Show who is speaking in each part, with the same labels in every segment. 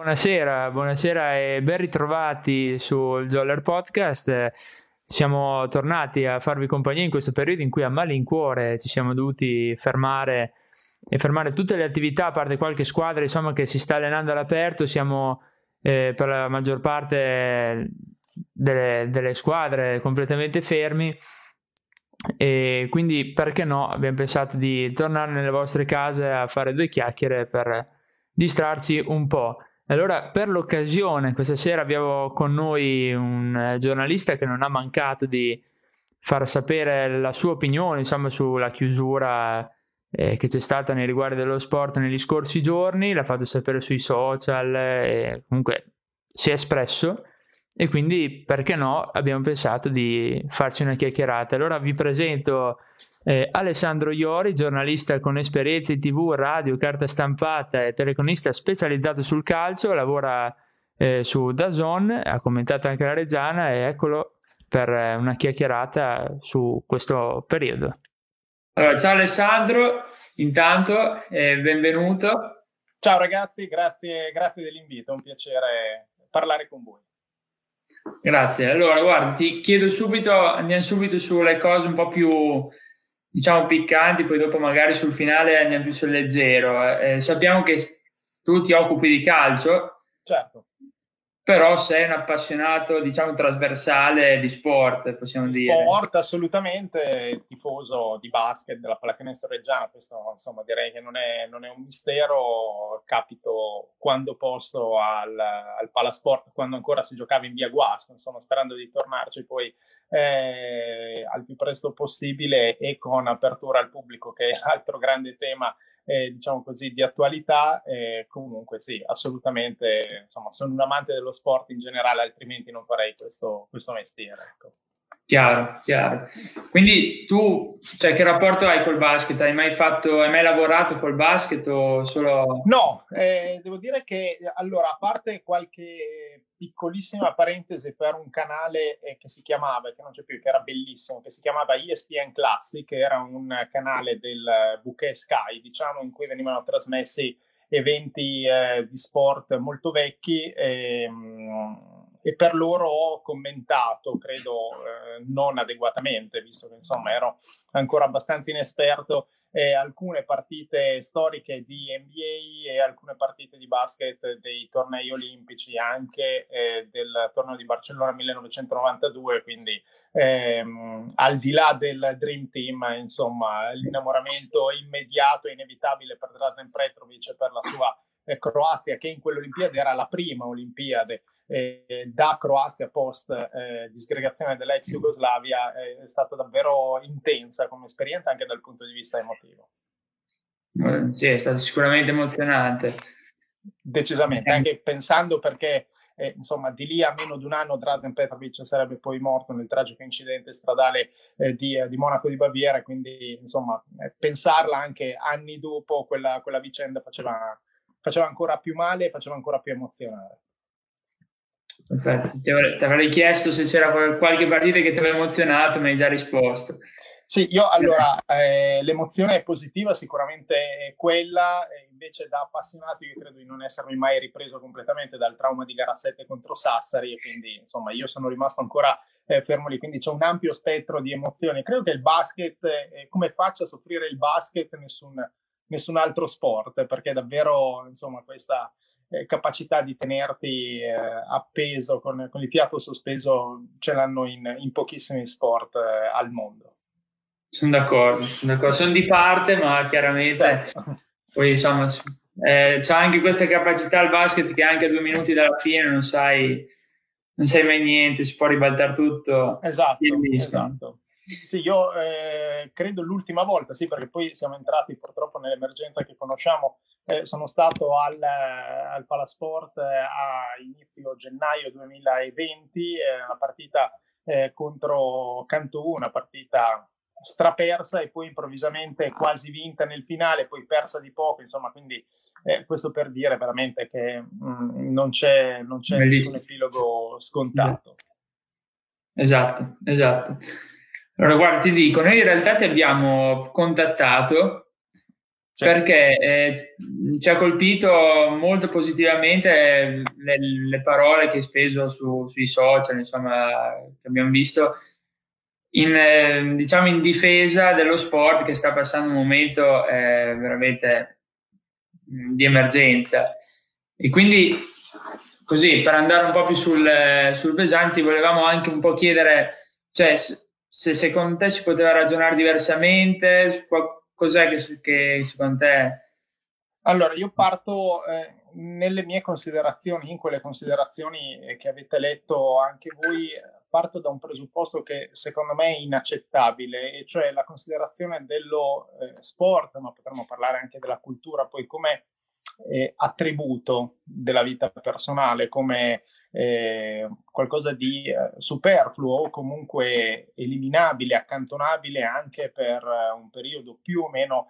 Speaker 1: Buonasera, buonasera e ben ritrovati sul Joller Podcast. Siamo tornati a farvi compagnia in questo periodo in cui a malincuore ci siamo dovuti fermare e fermare tutte le attività, a parte qualche squadra insomma, che si sta allenando all'aperto. Siamo eh, per la maggior parte delle, delle squadre completamente fermi e quindi perché no abbiamo pensato di tornare nelle vostre case a fare due chiacchiere per distrarci un po'. Allora, per l'occasione, questa sera abbiamo con noi un eh, giornalista che non ha mancato di far sapere la sua opinione insomma, sulla chiusura eh, che c'è stata nei riguardi dello sport negli scorsi giorni, l'ha fatto sapere sui social e comunque si è espresso e quindi perché no abbiamo pensato di farci una chiacchierata. Allora vi presento eh, Alessandro Iori, giornalista con esperienze in tv, radio, carta stampata e telecronista specializzato sul calcio, lavora eh, su Dazon, ha commentato anche la Reggiana e eccolo per eh, una chiacchierata su questo periodo.
Speaker 2: Allora, ciao Alessandro, intanto eh, benvenuto.
Speaker 3: Ciao ragazzi, grazie, grazie dell'invito, è un piacere parlare con voi.
Speaker 2: Grazie. Allora, guarda, ti chiedo subito, andiamo subito sulle cose un po' più, diciamo, piccanti, poi dopo magari sul finale andiamo più sul leggero. Eh, sappiamo che tu ti occupi di calcio.
Speaker 3: Certo
Speaker 2: però sei un appassionato, diciamo, trasversale di sport, possiamo
Speaker 3: di
Speaker 2: dire.
Speaker 3: Sport, assolutamente, tifoso di basket della pallacanestro reggiana, questo insomma direi che non è, non è un mistero, capito quando posso al, al Palasport, quando ancora si giocava in via Guasco, insomma sperando di tornarci poi eh, al più presto possibile e con apertura al pubblico, che è l'altro grande tema eh, diciamo così, di attualità. Eh, comunque sì, assolutamente, insomma, sono un amante dello sport in generale, altrimenti non farei questo, questo mestiere. Ecco.
Speaker 2: Chiaro, chiaro. Quindi tu, cioè, che rapporto hai col basket? Hai mai, fatto, hai mai lavorato col basket o solo...
Speaker 3: No, eh, devo dire che, allora, a parte qualche piccolissima parentesi per un canale eh, che si chiamava, che non c'è più, che era bellissimo, che si chiamava ESPN Classic, che era un canale del bouquet Sky, diciamo, in cui venivano trasmessi eventi eh, di sport molto vecchi. Ehm, e per loro ho commentato, credo eh, non adeguatamente, visto che insomma ero ancora abbastanza inesperto, eh, alcune partite storiche di NBA e alcune partite di basket dei tornei olimpici, anche eh, del torneo di Barcellona 1992, quindi ehm, al di là del Dream Team, insomma, l'innamoramento immediato e inevitabile per Drazen Petrovic e per la sua eh, Croazia, che in quell'Olimpiade era la prima Olimpiade eh, da Croazia post eh, disgregazione dell'ex Jugoslavia eh, è stata davvero intensa come esperienza anche dal punto di vista emotivo.
Speaker 2: Eh, sì, è stato sicuramente emozionante.
Speaker 3: Decisamente, anche pensando perché eh, insomma, di lì a meno di un anno Drazen Petrovic sarebbe poi morto nel tragico incidente stradale eh, di, di, Monaco di Baviera, quindi insomma, eh, pensarla anche anni dopo quella, quella vicenda faceva, faceva, ancora più male e faceva ancora più emozionare.
Speaker 2: Ti avrei, chiesto se c'era qualche partita che ti aveva emozionato, ma hai già risposto.
Speaker 3: Sì, io allora eh, l'emozione è positiva, sicuramente è quella, invece da appassionato io credo di non essermi mai ripreso completamente dal trauma di gara 7 contro Sassari e quindi insomma io sono rimasto ancora eh, fermo lì, quindi c'è un ampio spettro di emozioni. Credo che il basket, eh, come faccia a soffrire il basket nessun, nessun altro sport, perché davvero insomma questa eh, capacità di tenerti eh, appeso con, con, il fiato sospeso ce l'hanno in, in pochissimi sport eh, al mondo.
Speaker 2: Sono d'accordo, sono d'accordo, sono di parte, ma chiaramente certo. poi insomma eh, c'è anche questa capacità al basket che anche a due minuti dalla fine non sai, non sai mai niente, si può ribaltare tutto.
Speaker 3: Esatto, esatto. Sì, io eh, credo l'ultima volta, sì, perché poi siamo entrati purtroppo nell'emergenza che conosciamo. Eh, sono stato al, al Palasport eh, a inizio gennaio 2020, eh, una partita eh, contro Cantù, una partita strapersa e poi improvvisamente quasi vinta nel finale, poi persa di poco, insomma, quindi eh, questo per dire veramente che mh, mm, non c'è, non c'è nessun epilogo scontato.
Speaker 2: Esatto, esatto. Allora, guarda, ti dico, noi in realtà ti abbiamo contattato Cioè, perché eh, ci ha colpito molto positivamente le, le parole che hai speso su, sui social, insomma, che abbiamo visto in, eh, diciamo in difesa dello sport che sta passando un momento eh, veramente di emergenza. E quindi, così, per andare un po' più sul, sul pesanti, volevamo anche un po' chiedere, cioè, se secondo te si poteva ragionare diversamente, cos'è che, che secondo te...
Speaker 3: Allora, io parto eh, nelle mie considerazioni, in quelle considerazioni eh, che avete letto anche voi, parto da un presupposto che secondo me è inaccettabile, e cioè la considerazione dello eh, sport, ma potremmo parlare anche della cultura, poi come eh, attributo della vita personale, come eh, qualcosa di eh, superfluo o comunque eliminabile, accantonabile anche per eh, un periodo più o meno,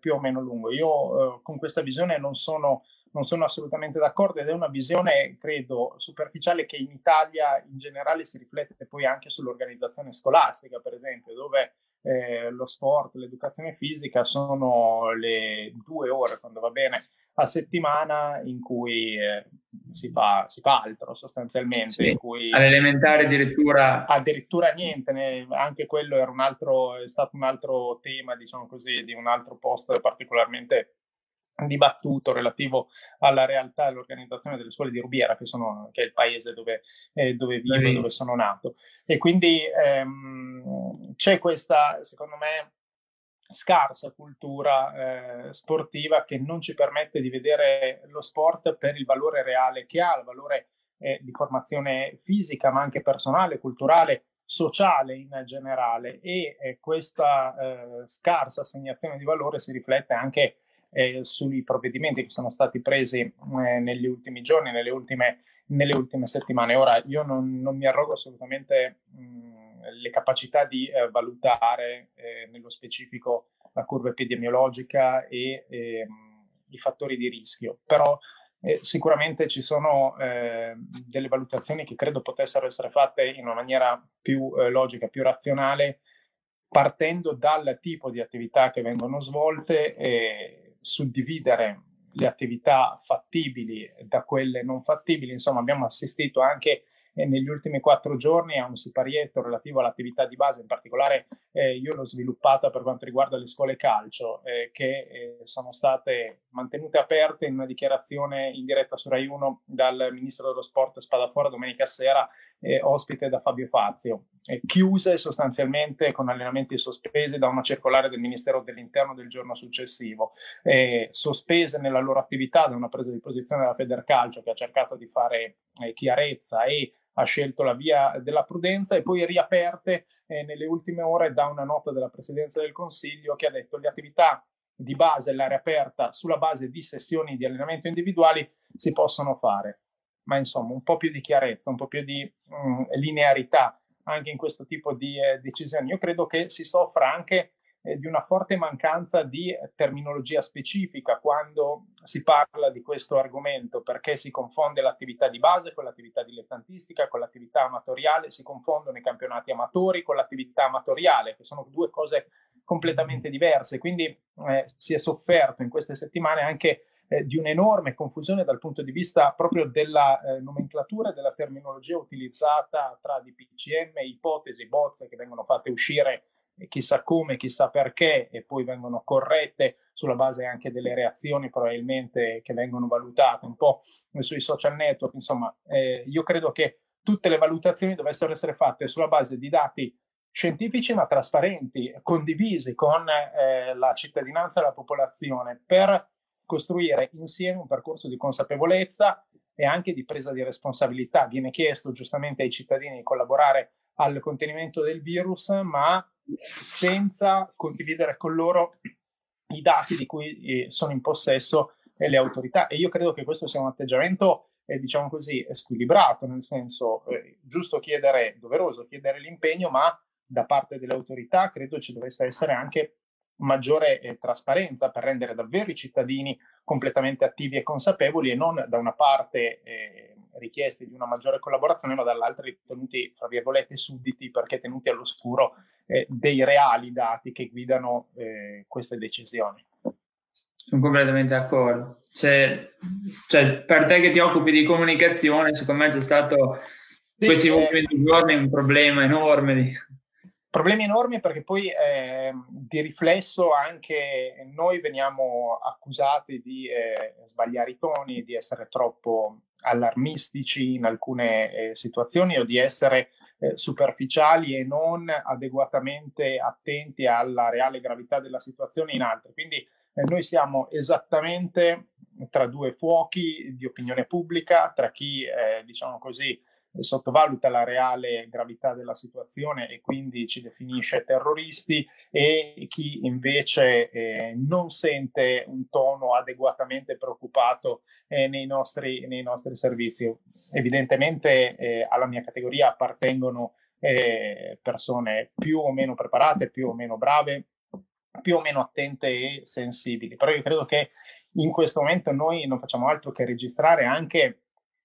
Speaker 3: più o meno lungo. Io con questa visione non sono, non sono assolutamente d'accordo ed è una visione, credo, superficiale che in Italia in generale si riflette poi anche sull'organizzazione scolastica, per esempio, dove eh, lo sport, l'educazione fisica sono le due ore, quando va bene, a settimana in cui eh, si, fa, si, fa, altro sostanzialmente. Sì, cui,
Speaker 2: all'elementare addirittura...
Speaker 3: Addirittura niente, ne, anche quello era un altro, è stato un altro tema, diciamo così, di un altro post particolarmente dibattuto relativo alla realtà e all'organizzazione delle scuole di Rubiera, che, sono, che è il paese dove, eh, dove vivo e dove sono nato. E quindi ehm, c'è questa, secondo me, scarsa cultura eh, sportiva che non ci permette di vedere lo sport per il valore reale che ha, il valore eh, di formazione fisica, ma anche personale, culturale, sociale in generale. E eh, questa eh, scarsa assegnazione di valore si riflette anche eh, sui provvedimenti che sono stati presi eh, negli ultimi giorni, nelle ultime, nelle ultime settimane. Ora, io non, non mi arrogo assolutamente mh, le capacità di eh, valutare eh, nello specifico la curva epidemiologica e ehm, i fattori di rischio, però eh, sicuramente ci sono eh, delle valutazioni che credo potessero essere fatte in una maniera più eh, logica, più razionale, partendo dal tipo di attività che vengono svolte e suddividere le attività fattibili da quelle non fattibili. Insomma, abbiamo assistito anche eh, negli ultimi quattro giorni a un siparietto relativo all'attività di base, in particolare eh, io l'ho sviluppata per quanto riguarda le scuole calcio, eh, che eh, sono state mantenute aperte in una dichiarazione in diretta su Rai 1 dal ministro dello sport Spadafora domenica sera, eh, ospite da Fabio Fazio, chiuse sostanzialmente con allenamenti sospesi da una circolare del Ministero dell'Interno del giorno successivo, sospese nella loro attività da una presa di posizione della Federcalcio che ha cercato di fare eh, chiarezza e ha scelto la via della prudenza e poi riaperte eh, nelle ultime ore da una nota della Presidenza del Consiglio che ha detto le attività di base, all'area aperta, sulla base di sessioni di allenamento individuali si possono fare. Ma insomma, un po' più di chiarezza, un po' più di mh, mm, linearità anche in questo tipo di eh, decisioni. Io credo che si soffra anche eh, di una forte mancanza di terminologia specifica quando si parla di questo argomento, perché si confonde l'attività di base con l'attività dilettantistica, con l'attività amatoriale, si confondono i campionati amatori con l'attività amatoriale, che sono due cose completamente diverse. Quindi eh, si è sofferto in queste settimane anche eh, di un'enorme confusione dal punto di vista proprio della eh, nomenclatura e della terminologia utilizzata tra DPCM, ipotesi, bozze che vengono fatte uscire chissà come, chissà perché, e poi vengono corrette sulla base anche delle reazioni probabilmente che vengono valutate un po' sui social network. Insomma, eh, io credo che tutte le valutazioni dovessero essere fatte sulla base di dati scientifici ma trasparenti, condivisi con eh, la cittadinanza e la popolazione per costruire insieme un percorso di consapevolezza e anche di presa di responsabilità. Viene chiesto giustamente ai cittadini di collaborare al contenimento del virus, ma senza condividere con loro i dati di cui eh, sono in possesso eh, le autorità. E io credo che questo sia un atteggiamento, eh, diciamo così, squilibrato, nel senso eh, giusto chiedere, doveroso chiedere l'impegno, ma da parte delle autorità credo ci dovesse essere anche maggiore eh, trasparenza per rendere davvero i cittadini completamente attivi e consapevoli e non da una parte richiesti di una maggiore collaborazione, ma dall'altra ritenuti, fra virgolette, sudditi perché tenuti all'oscuro eh, dei reali dati che guidano eh, queste decisioni.
Speaker 2: Sono completamente d'accordo. Se, cioè, per te che ti occupi di comunicazione, secondo me c'è stato sì, questi eh, ultimi giorni un problema enorme. Di...
Speaker 3: Problemi enormi perché poi eh, di riflesso anche noi veniamo accusati di eh, sbagliare i toni, di essere troppo allarmistici in alcune eh, situazioni o di essere eh, superficiali e non adeguatamente attenti alla reale gravità della situazione in altre. Quindi eh, noi siamo esattamente tra due fuochi di opinione pubblica, tra chi, eh, diciamo così, sottovaluta la reale gravità della situazione e quindi ci definisce terroristi e chi invece eh, non sente un tono adeguatamente preoccupato eh, nei, nostri, nei, nostri, servizi. Evidentemente eh, alla mia categoria appartengono eh, persone più o meno preparate, più o meno brave, più o meno attente e sensibili, però io credo che in questo momento noi non facciamo altro che registrare anche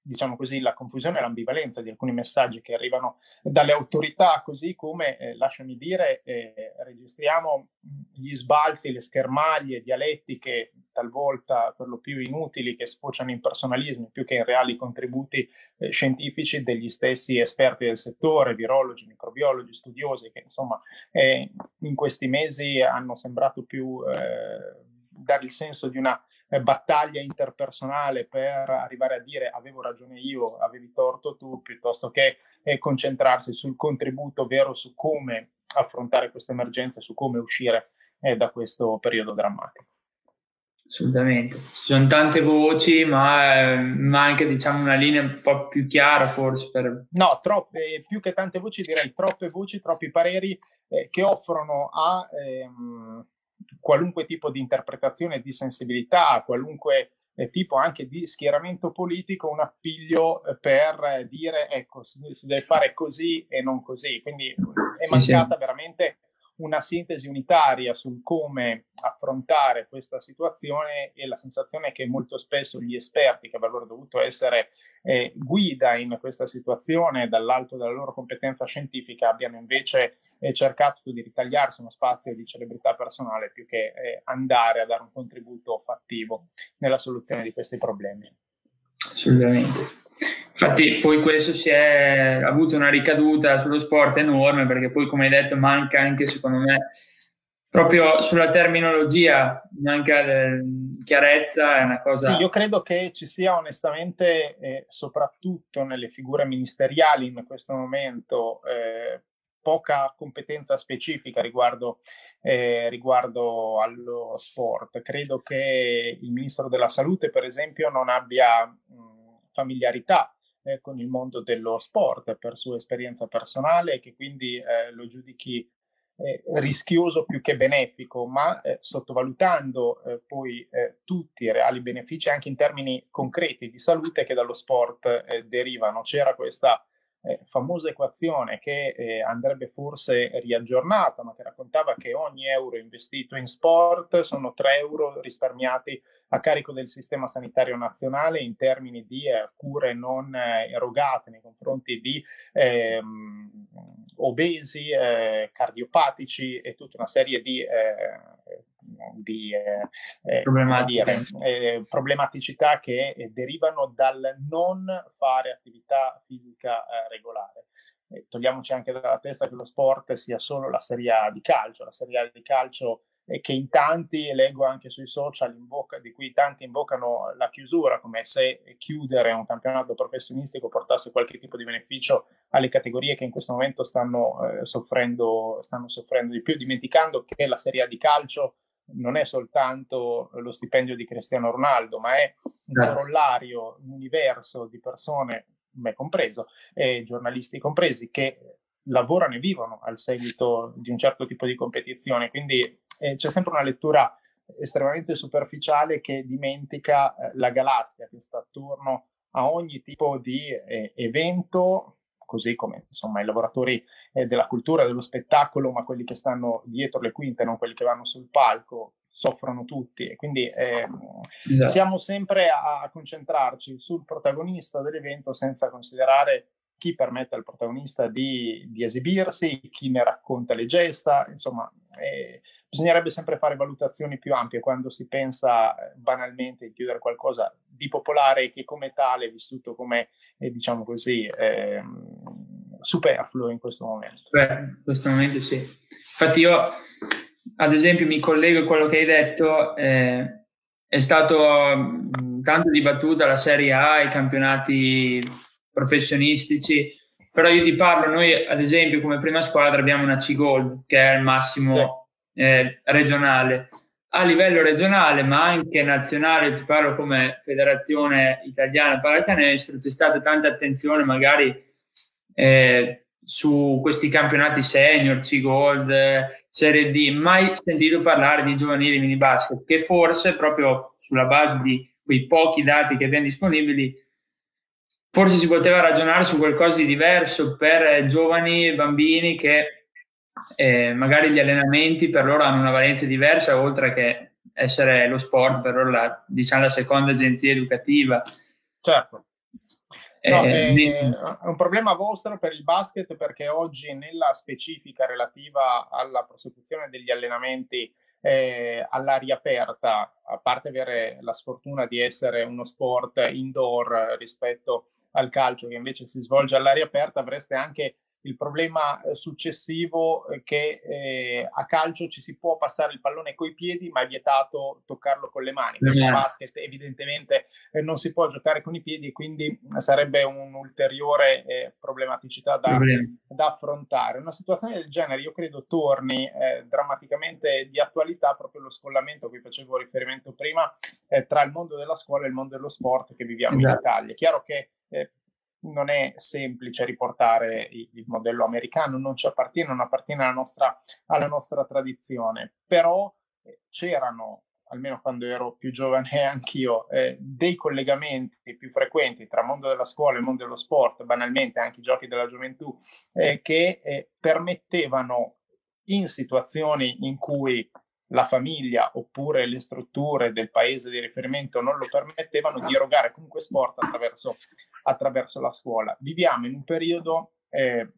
Speaker 3: diciamo così, la confusione e l'ambivalenza di alcuni messaggi che arrivano dalle autorità, così come, eh, lasciami dire, eh, registriamo gli sbalzi, le schermaglie dialettiche, talvolta per lo più inutili, che sfociano in personalismi più che in reali contributi eh, scientifici degli stessi esperti del settore, virologi, microbiologi, studiosi, che insomma eh, in questi mesi hanno sembrato più eh, dare il senso di una battaglia interpersonale per arrivare a dire avevo ragione io, avevi torto tu, piuttosto che eh, concentrarsi sul contributo vero su come affrontare questa emergenza, su come uscire eh, da questo periodo drammatico.
Speaker 2: Assolutamente, ci sono tante voci, ma eh, manca diciamo una linea un po' più chiara forse. Per...
Speaker 3: No, troppe, più che tante voci direi troppe voci, troppi pareri eh, che offrono a ehm, qualunque tipo di interpretazione di sensibilità, qualunque eh, tipo anche di schieramento politico, un appiglio eh, per dire ecco, si, deve fare così e non così. Quindi è mancata sì. veramente una sintesi unitaria sul come affrontare questa situazione e la sensazione è che molto spesso gli esperti che avrebbero dovuto essere eh, guida in questa situazione dall'alto della loro competenza scientifica abbiano invece eh, cercato di ritagliarsi uno spazio di celebrità personale più che eh, andare a dare un contributo fattivo nella soluzione di questi problemi.
Speaker 2: Assolutamente. Infatti poi questo si è avuto una ricaduta sullo sport enorme perché poi come hai detto manca anche secondo me proprio sulla terminologia, manca chiarezza, è una cosa...
Speaker 3: Sì, io credo che ci sia onestamente, eh, soprattutto nelle figure ministeriali in questo momento, eh, poca competenza specifica riguardo, eh, riguardo allo sport. Credo che il Ministro della Salute, per esempio, non abbia mh, familiarità eh, con il mondo dello sport per sua esperienza personale e che quindi eh, lo giudichi eh, rischioso più che benefico, ma eh, sottovalutando eh, poi eh, tutti i reali benefici anche in termini concreti di salute che dallo sport derivano. C'era questa eh, famosa equazione che eh, andrebbe forse riaggiornata, ma che raccontava che ogni euro investito in sport sono 3 euro risparmiati a carico del sistema sanitario nazionale in termini di eh, cure non eh, erogate nei confronti di ehm, obesi, eh, cardiopatici e tutta una serie di eh, di eh, eh dire, eh, problematicità che eh, derivano dal non fare attività fisica eh, regolare. togliamoci anche dalla testa che lo sport sia solo la Serie A di calcio, la Serie A di calcio che in tanti, leggo anche sui social, invoca, di cui tanti invocano la chiusura, come se chiudere un campionato professionistico portasse qualche tipo di beneficio alle categorie che in questo momento stanno, eh, soffrendo, stanno soffrendo di più, dimenticando che la Serie A di calcio non è soltanto lo stipendio di Cristiano Ronaldo, ma è un certo. corollario, un universo di persone, me compreso, e giornalisti compresi, che lavorano e vivono al seguito di un certo tipo di competizione. Quindi eh, c'è sempre una lettura estremamente superficiale che dimentica eh, la galassia che sta attorno a ogni tipo di eh, evento così come insomma, i lavoratori eh, della cultura, dello spettacolo, ma quelli che stanno dietro le quinte, non quelli che vanno sul palco, soffrono tutti e quindi eh, esatto. siamo sempre a, a, concentrarci sul protagonista dell'evento senza considerare chi permette al protagonista di, di, esibirsi, chi ne racconta le gesta, insomma, eh, bisognerebbe sempre fare valutazioni più ampie quando si pensa eh, banalmente di chiudere qualcosa di popolare che come tale è vissuto come, eh, diciamo così, eh, superfluo in questo momento.
Speaker 2: Beh, in questo momento sì. Infatti io, ad esempio, mi collego a quello che hai detto, eh, è stato tanto dibattuta la Serie A, i campionati professionistici, però io ti parlo, noi ad esempio come prima squadra abbiamo una C-Gold che è il massimo eh, regionale. A livello regionale, ma anche nazionale, ti parlo come Federazione Italiana Pallacanestro, c'è stata tanta attenzione magari eh, su questi campionati senior, C-Gold, Serie D, mai sentito parlare di giovanili mini basket, che forse proprio sulla base di quei pochi dati che abbiamo disponibili forse si poteva ragionare su qualcosa di diverso per giovani bambini che eh, magari gli allenamenti per loro hanno una valenza diversa, oltre che essere lo sport per loro la, diciamo, la seconda agenzia educativa.
Speaker 3: Certo. Eh, no, è, è, un problema vostro per il basket perché oggi nella specifica relativa alla prosecuzione degli allenamenti eh, all'aria aperta, a parte avere la sfortuna di essere uno sport indoor rispetto al calcio che invece si svolge all'aria aperta, avreste anche il problema eh, successivo eh, che eh, a calcio ci si può passare il pallone coi piedi, ma è vietato toccarlo con le mani. Nel mm-hmm. basket evidentemente eh, non si può giocare con i piedi, quindi sarebbe un'ulteriore eh, problematicità da, da, affrontare. Una situazione del genere io credo torni eh, drammaticamente di attualità proprio lo scollamento a cui facevo riferimento prima tra il mondo della scuola e il mondo dello sport che viviamo esatto. in Italia. È chiaro che eh, non è semplice riportare il, modello americano, non ci appartiene, non appartiene alla nostra, alla nostra tradizione, però eh, c'erano, almeno quando ero più giovane anch'io, eh, dei collegamenti più frequenti tra mondo della scuola e mondo dello sport, banalmente anche i giochi della gioventù, eh, che eh, permettevano in situazioni in cui la famiglia oppure le strutture del paese di riferimento non lo permettevano di erogare comunque sport attraverso, attraverso la scuola. Viviamo in un periodo eh,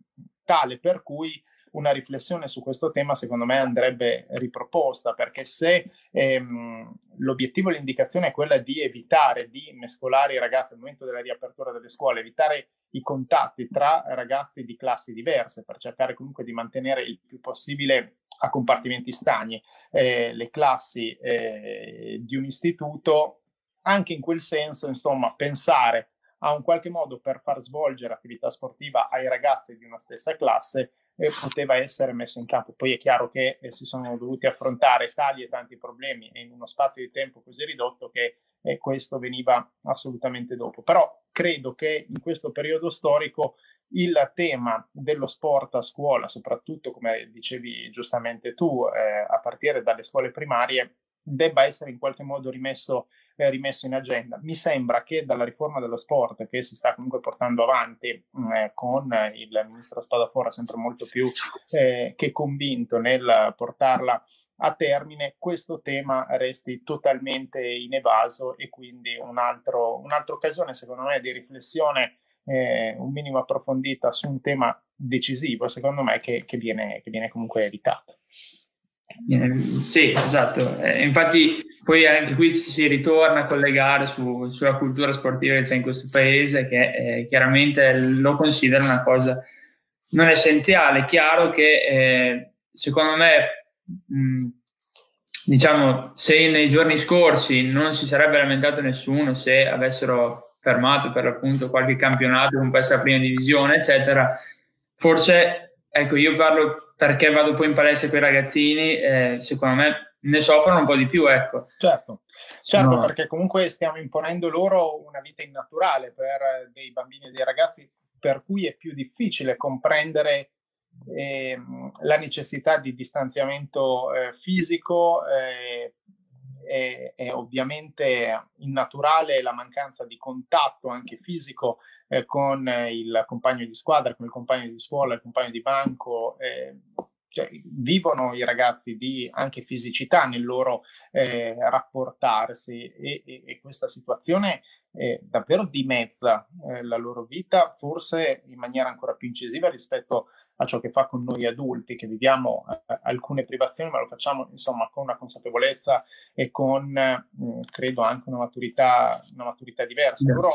Speaker 3: tale per cui una riflessione su questo tema secondo me andrebbe riproposta perché se ehm, l'obiettivo e l'indicazione è quella di evitare di mescolare i ragazzi al momento della riapertura delle scuole, evitare i contatti tra ragazzi di classi diverse per cercare comunque di mantenere il più possibile a compartimenti stagni eh, le classi eh, di un istituto, anche in quel senso, insomma, pensare a un qualche modo per far svolgere attività sportiva ai ragazzi di una stessa classe eh, poteva essere messo in campo. Poi è chiaro che eh, si sono dovuti affrontare tali e tanti problemi in uno spazio di tempo così ridotto che eh, questo veniva assolutamente dopo. Però credo che in questo periodo storico il tema dello sport a scuola, soprattutto come dicevi giustamente tu, eh, a partire dalle scuole primarie, debba essere in qualche modo rimesso, rimesso, in agenda. Mi sembra che dalla riforma dello sport che si sta comunque portando avanti mm, eh, con il ministro Spadafora sempre molto più eh, che convinto nel portarla a termine, questo tema resti totalmente inevaso e quindi un'altra occasione secondo me di riflessione eh, un minimo approfondita su un tema decisivo, secondo me, che, che, viene, che viene, comunque evitato.
Speaker 2: Sì, esatto. Eh, infatti, poi anche qui si ritorna a collegare su, sulla cultura sportiva che c'è in questo paese, che eh, chiaramente lo considera una cosa non essenziale. Chiaro che eh, secondo me, mh, diciamo, se nei giorni scorsi non si sarebbe lamentato nessuno se avessero fermato per appunto qualche campionato con questa prima divisione, eccetera. Forse, ecco, io parlo perché vado poi in palestra con i ragazzini, eh, secondo me ne soffrono un po' di più, ecco.
Speaker 3: Certo. Certo, no. perché comunque stiamo imponendo loro una vita innaturale per dei bambini e dei ragazzi, per cui è più difficile comprendere eh, la necessità di distanziamento eh, fisico, eh, è, è ovviamente innaturale la mancanza di contatto anche fisico eh, con il compagno di squadra, con il compagno di scuola, il compagno di banco. Eh, cioè, vivono i ragazzi di anche fisicità nel loro eh, rapportarsi e, e, e, questa situazione eh, davvero dimezza eh, la loro vita, forse in maniera ancora più incisiva rispetto a ciò che fa con noi adulti, che viviamo eh, alcune privazioni, ma lo facciamo insomma con una consapevolezza e con, mh, mm, credo, anche una maturità, una maturità diversa. Loro,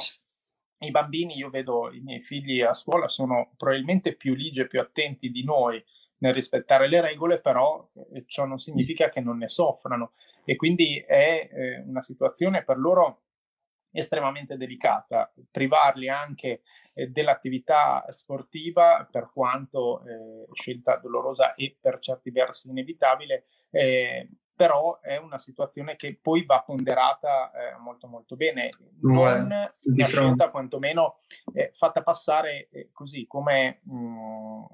Speaker 3: I bambini, io vedo i miei figli a scuola, sono probabilmente più ligi e più attenti di noi nel rispettare le regole, però eh, ciò non significa che non ne soffrano e quindi è eh, una situazione per loro estremamente delicata. Privarli anche eh, dell'attività sportiva, per quanto eh, scelta dolorosa e per certi versi inevitabile, eh, però è una situazione che poi va ponderata eh, molto molto bene, non una scelta quantomeno eh, fatta passare eh, così come mh, mm,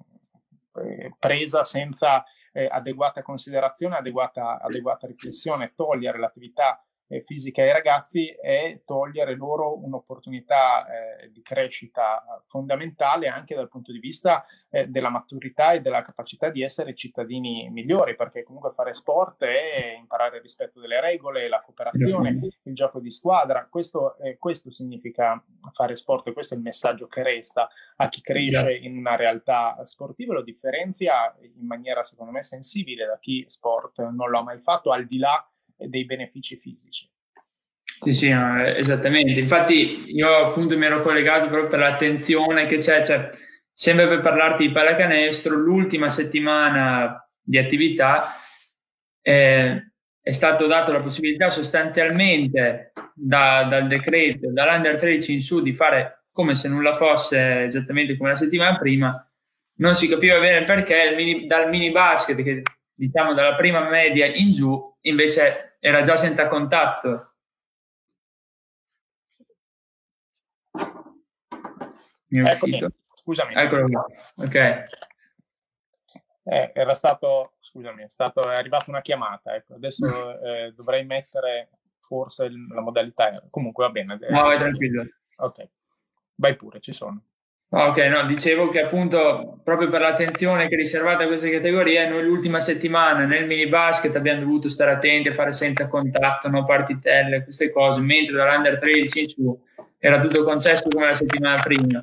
Speaker 3: presa senza adeguata considerazione, adeguata, adeguata riflessione, togliere l'attività eh, fisica ai ragazzi è togliere loro un'opportunità eh, di crescita fondamentale anche dal punto di vista eh, della maturità e della capacità di essere cittadini migliori, perché comunque fare sport è imparare il rispetto delle regole, la cooperazione, il gioco di squadra. Questo, questo significa fare sport e questo è il messaggio che resta a chi cresce in una realtà sportiva, lo differenzia in maniera secondo me sensibile da chi sport non l'ha mai fatto, al di là dei benefici fisici.
Speaker 2: Sì, sì, esattamente. Infatti io appunto mi ero collegato proprio per l'attenzione che c'è, cioè, sempre per parlarti di pallacanestro, l'ultima settimana di attività eh, è stato dato la possibilità sostanzialmente da, dal decreto, dall'Under 13 in su, di fare come se nulla fosse esattamente come la settimana prima. Non si capiva bene perché mini, dal mini basket, che diciamo dalla prima media in giù, invece era già senza contatto.
Speaker 3: Mi è Eccomi, scusami.
Speaker 2: Eccolo qua, ok.
Speaker 3: Eh, era stato, scusami, è, stato, è arrivata una chiamata, ecco. adesso eh, dovrei mettere forse la modalità, comunque va bene.
Speaker 2: No, vai tranquillo.
Speaker 3: Ok, vai pure, ci sono.
Speaker 2: Ok, no, dicevo che appunto proprio per l'attenzione che è riservata a queste categorie, noi l'ultima settimana nel mini basket abbiamo dovuto stare attenti a fare senza contatto, no partitelle, queste cose, mentre dall'under 13 in su era tutto concesso come la settimana prima.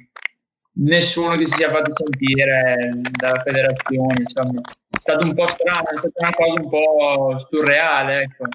Speaker 2: Nessuno che si sia fatto sentire dalla federazione, insomma, è stato un po' strano, è stata una cosa un po' surreale, ecco.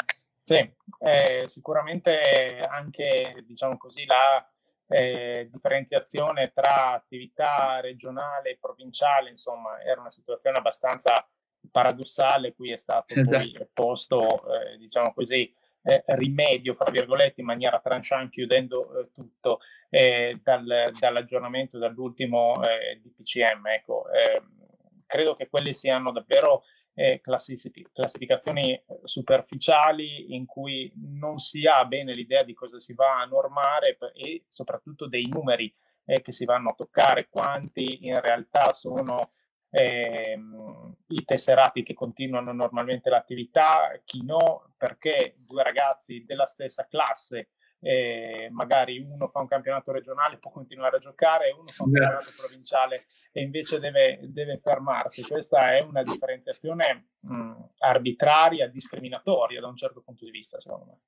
Speaker 3: Sì, eh, sicuramente anche, diciamo così, la eh, differenziazione tra attività regionale e provinciale, insomma, era una situazione abbastanza paradossale, qui è stato esatto. poi posto, eh, diciamo così, eh, rimedio, fra virgolette, in maniera tranchant, chiudendo eh, tutto eh, dal, dall'aggiornamento dall'ultimo eh, DPCM. Ecco, ehm, credo che quelli siano davvero eh, classific- classificazioni eh, superficiali in cui non si ha bene l'idea di cosa si va a normare e soprattutto dei numeri eh, che si vanno a toccare, quanti in realtà sono ehm, i tesserati che continuano normalmente l'attività, chi no, perché due ragazzi della stessa classe eh, magari uno fa un campionato regionale può continuare a giocare, uno fa un campionato provinciale e invece deve, deve fermarsi. Questa è una differenziazione mh, arbitraria, discriminatoria da un certo punto di vista, secondo me.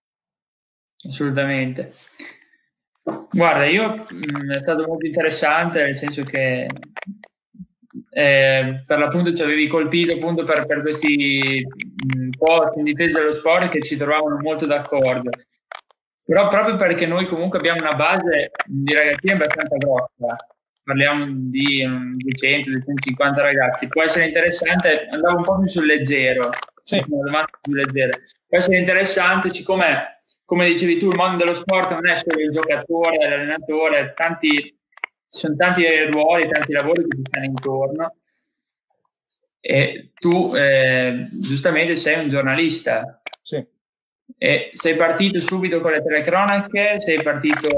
Speaker 2: Assolutamente. Guarda, io mh, è stato molto interessante, nel senso che eh, per l'appunto ci avevi colpito appunto per, per questi mh, post in difesa dello sport che ci trovavano molto d'accordo. Però proprio perché noi comunque abbiamo una base di ragazzini abbastanza grossa, parliamo di 200-250 ragazzi, può essere interessante, andare un po' più sul leggero, sì. una domanda più leggera, può essere interessante siccome, come dicevi tu, il mondo dello sport non è solo il giocatore, l'allenatore, tanti, ci sono tanti ruoli, tanti lavori che ti stanno intorno e tu eh, giustamente sei un giornalista.
Speaker 3: Sì.
Speaker 2: E sei partito subito con le telecronache? Sei partito...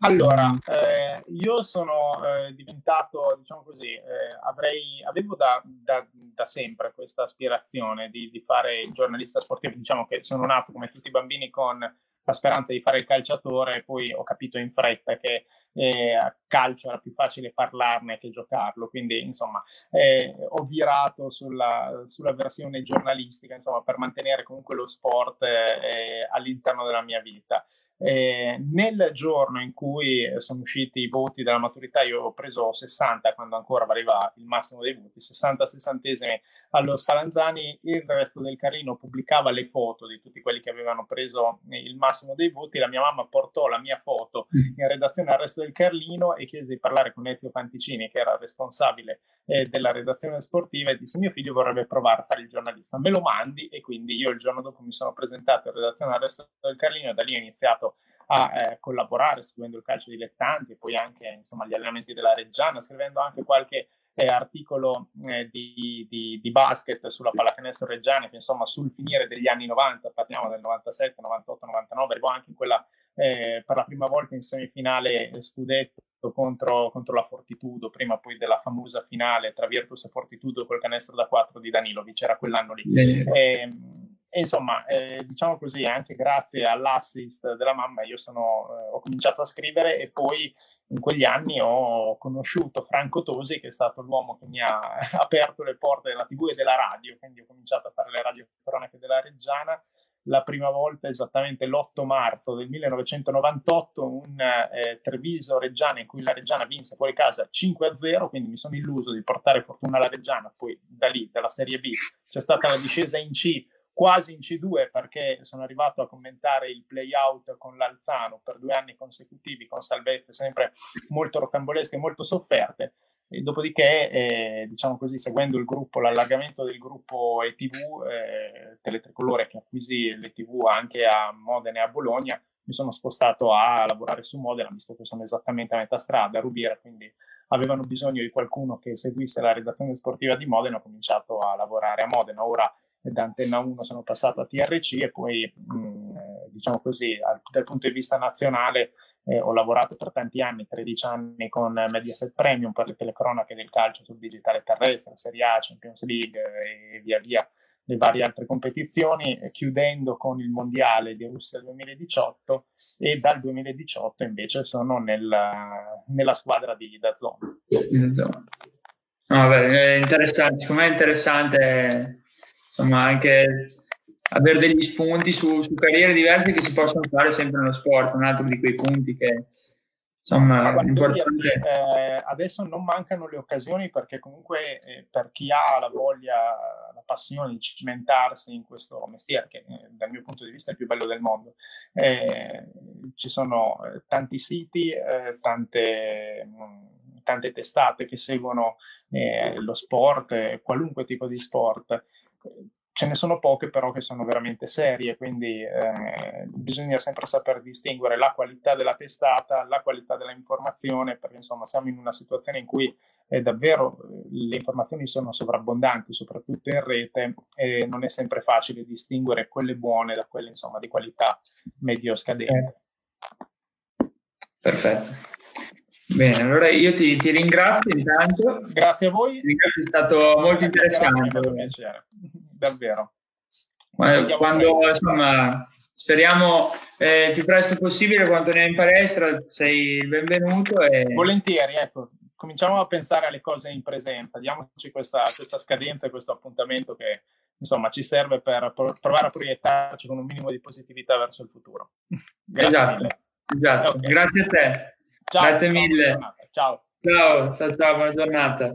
Speaker 3: Allora, eh, io sono eh, diventato, diciamo così, eh, avrei, avevo da, da, da, sempre questa aspirazione di, di, fare il giornalista sportivo. Diciamo che sono nato come tutti i bambini con la speranza di fare il calciatore, poi ho capito in fretta che eh, a calcio era più facile parlarne che giocarlo, quindi insomma eh, ho virato sulla, sulla, versione giornalistica insomma, per mantenere comunque lo sport eh, all'interno della mia vita. Eh, nel giorno in cui sono usciti i voti della maturità, io ho preso 60 quando ancora valeva il massimo dei voti, 60 sessantesimi allo Spallanzani, il resto del Carlino pubblicava le foto di tutti quelli che avevano preso il massimo dei voti, la mia mamma portò la mia foto mm. in redazione al resto del Carlino e chiese di parlare con Ezio Fanticini, che era responsabile eh, della redazione sportiva, e disse mio figlio vorrebbe provare a fare il giornalista, me lo mandi e quindi io il giorno dopo mi sono presentato in redazione al resto del Carlino e da lì ho iniziato a eh, collaborare seguendo il calcio dilettanti e poi anche insomma, gli allenamenti della Reggiana, scrivendo anche qualche eh, articolo eh, di, di, di, basket sulla pallacanestro Reggiana, che insomma sul finire degli anni 90, parliamo del 97, 98, 99, arrivò anche in quella eh, per la prima volta in semifinale scudetto contro, contro, la Fortitudo, prima poi della famosa finale tra Virtus e Fortitudo col canestro da 4 di Danilovic, era quell'anno lì. E insomma, eh, diciamo così, anche grazie all'assist della mamma io sono, eh, ho cominciato a scrivere e poi in quegli anni ho conosciuto Franco Tosi, che è stato l'uomo che mi ha aperto le porte della TV e della radio, quindi ho cominciato a fare le radio cronache della Reggiana. La prima volta esattamente l'8 marzo del 1998, un eh, Treviso Reggiana in cui la Reggiana vinse fuori casa 5-0, quindi mi sono illuso di portare fortuna alla Reggiana, poi da lì, dalla Serie B, c'è stata la discesa in C quasi in C2 perché sono arrivato a commentare il play-out con l'Alzano per due anni consecutivi con salvezze sempre molto rocambolesche e molto sofferte. E dopodiché, eh, diciamo così, seguendo il gruppo, l'allargamento del gruppo ETV, eh, Teletricolore che acquisì l'ETV anche a Modena e a Bologna, mi sono spostato a lavorare su Modena, visto che sono esattamente a metà strada, a Rubiera, quindi avevano bisogno di qualcuno che seguisse la redazione sportiva di Modena, ho cominciato a lavorare a Modena. Ora da Antenna 1 sono passato a TRC e poi, mh, mm, diciamo così, al, dal punto di vista nazionale eh, ho lavorato per tanti anni, 13 anni con Mediaset Premium per le telecronache del calcio sul digitale terrestre, Serie A, Champions League e via via le varie altre competizioni, eh, chiudendo con il Mondiale di Russia 2018 e dal 2018 invece sono nella, nella squadra di Dazon.
Speaker 2: No, beh, è interessante, secondo me è interessante insomma anche avere degli spunti su, su, carriere diverse che si possono fare sempre nello sport, un altro di quei punti che insomma è importante.
Speaker 3: Eh, adesso non mancano le occasioni perché comunque eh, per chi ha la voglia, la passione di cimentarsi in questo mestiere, che eh, dal mio punto di vista è il più bello del mondo, eh, ci sono eh, tanti siti, eh, tante, mh, tante testate che seguono lo sport, qualunque tipo di sport ce ne sono poche però che sono veramente serie, quindi eh, bisogna sempre saper distinguere la qualità della testata, la qualità dell'informazione, perché insomma siamo in una situazione in cui eh, davvero le informazioni sono sovrabbondanti, soprattutto in rete, e non è sempre facile distinguere quelle buone da quelle insomma di qualità medio scadente.
Speaker 2: Perfetto. Bene, allora io ti, ti, ringrazio intanto.
Speaker 3: Grazie a voi.
Speaker 2: Ringrazio, è stato molto interessante.
Speaker 3: Davvero.
Speaker 2: Quando, quando insomma, speriamo eh, il più presto possibile, quando torniamo in palestra, sei il benvenuto. E...
Speaker 3: Volentieri, ecco, cominciamo a pensare alle cose in presenza, diamoci questa, questa scadenza questo appuntamento che insomma ci serve per provare a proiettarci con un minimo di positività verso il futuro.
Speaker 2: Grazie esatto, esatto. Okay. grazie a te.
Speaker 3: Ciao,
Speaker 2: Grazie mille.
Speaker 3: Ciao.
Speaker 2: Ciao, ciao, ciao, buona giornata.